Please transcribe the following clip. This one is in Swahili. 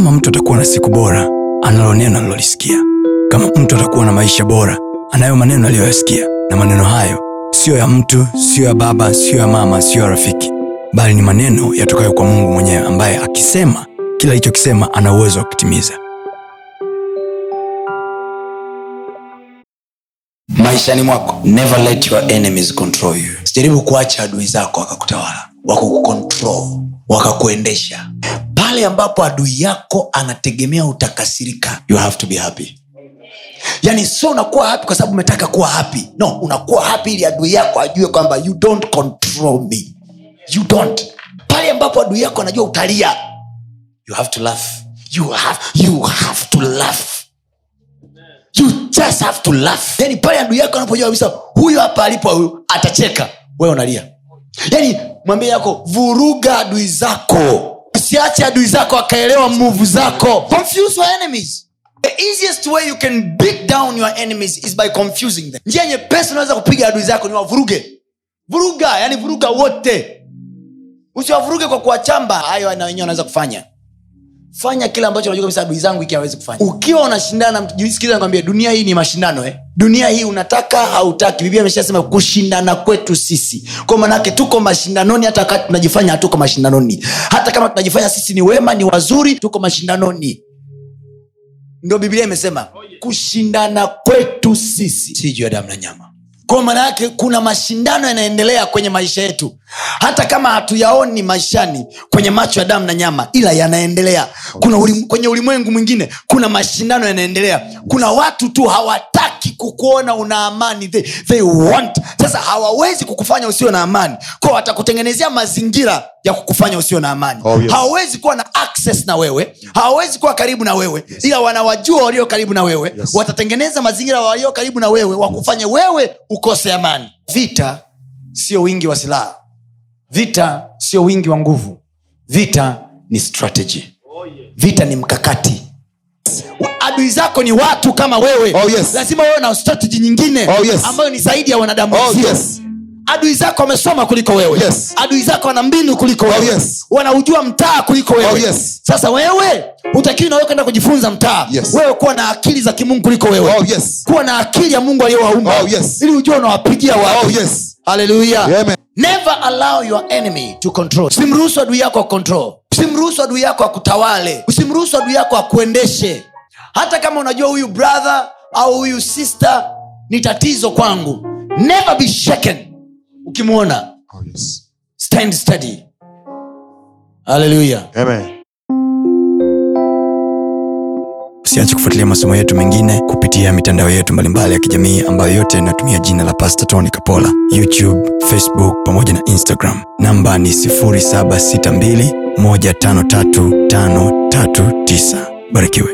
kama mtu atakuwa na siku bora analo alilolisikia kama mtu atakuwa na maisha bora anayo maneno aliyoyasikia. Na maneno hayo siyo ya mtu siyo ya baba siyo ya mama siyo ya rafiki. Bali ni maneno yatokayo kwa mungu mwenyewe ambaye akisema kila alichokisema ana uwezo wa kutimiza. Maishani mwako never let your enemies control you. Sijaribu kuacha adui zako wakakutawala wakakukontrol wakakuendesha pale ambapo adui yako anategemea utakasirika you have to be happy. Yaani sio unakuwa hapi kwa sababu umetaka kuwa hapi no unakuwa hapi ili adui yako ajue kwamba you don't control me. You don't. Pale ambapo adui yako anajua utalia you have to laugh. You have, you have to laugh. You just have to laugh. Yani pale adui yako anapojua kabisa huyu hapa alipo huyu atacheka. Wewe unalia. Yani mwambie yako vuruga adui zako usiache adui zako akaelewa muvu zako. Confuse your enemies. The easiest way you can beat down your enemies is by confusing them. Njia nyepesi unaweza kupiga adui zako ni wavuruge. Vuruga yani vuruga wote. Usiwavuruge kwa kuwachamba. Hayo na wenyewe wanaweza kufanya fanya kile ambacho unajua kabisa adui zangu hiki hawezi kufanya. Ukiwa unashindana na mtu- nikwambie dunia hii ni mashindano eh? dunia hii unataka hautaki. Biblia ameshasema kushindana kwetu sisi. Kwa maanaake tuko mashindanoni hata wakati tunajifanya hatuko mashindanoni. Hata kama tunajifanya sisi ni wema ni wazuri tuko mashindanoni. Ndio biblia imesema kushindana kwetu sisi. Si juu ya damu na nyama kwa maana yake kuna mashindano yanaendelea kwenye maisha yetu. Hata kama hatuyaoni maishani kwenye macho ya damu na nyama ila yanaendelea. Kuna ulim, kwenye ulimwengu mwingine kuna mashindano yanaendelea. Kuna watu tu hawataki kukuona una amani. They, they want. Sasa hawawezi kukufanya usio na amani. K watakutengenezea mazingira ya kukufanya usio na amani. Oh, yes. hawawezi kuwa na access na wewe. Hawawezi kuwa karibu na wewe. Ila wanawajua walio karibu na wewe. Yes. watatengeneza mazingira walio karibu na wewe wakufanye wewe ukose amani. Vita sio wingi wa silaha. Vita sio wingi wa nguvu. Vita ni strategy. Vita ni mkakati adui zako ni watu kama wewe Oh, yes. lazima wewe na strategy nyingine Oh, yes. ambayo ni zaidi ya wanadamu Oh, yes. adui zako wamesoma kuliko wewe Yes. adui zako wana mbinu kuliko wewe yes. wanaujua mtaa kuliko wewe Oh, yes. sasa wewe utakiwi nawe kwenda kujifunza mtaa Yes. wewe kuwa na akili za kimungu kuliko wewe Oh, yes. kuwa na akili ya mungu aliyowaumba Oh, yes. ili ujua unawapigia watu Oh, yes. haleluya never allow your enemy to control usimruhusu adui yako akontrol usimruhusu adui yako akutawale usimruhusu adui yako akuendeshe hata kama unajua huyu brother au huyu sister ni tatizo kwangu never be shaken. Ukimwona Oh, yes. stand steady. Haleluya Amen. usiache kufuatilia masomo yetu mengine kupitia mitandao yetu mbalimbali ya kijamii ambayo yote inatumia jina la pasta tony kapola. Youtube facebook pamoja na instagram. Namba ni 762153539 barikiwe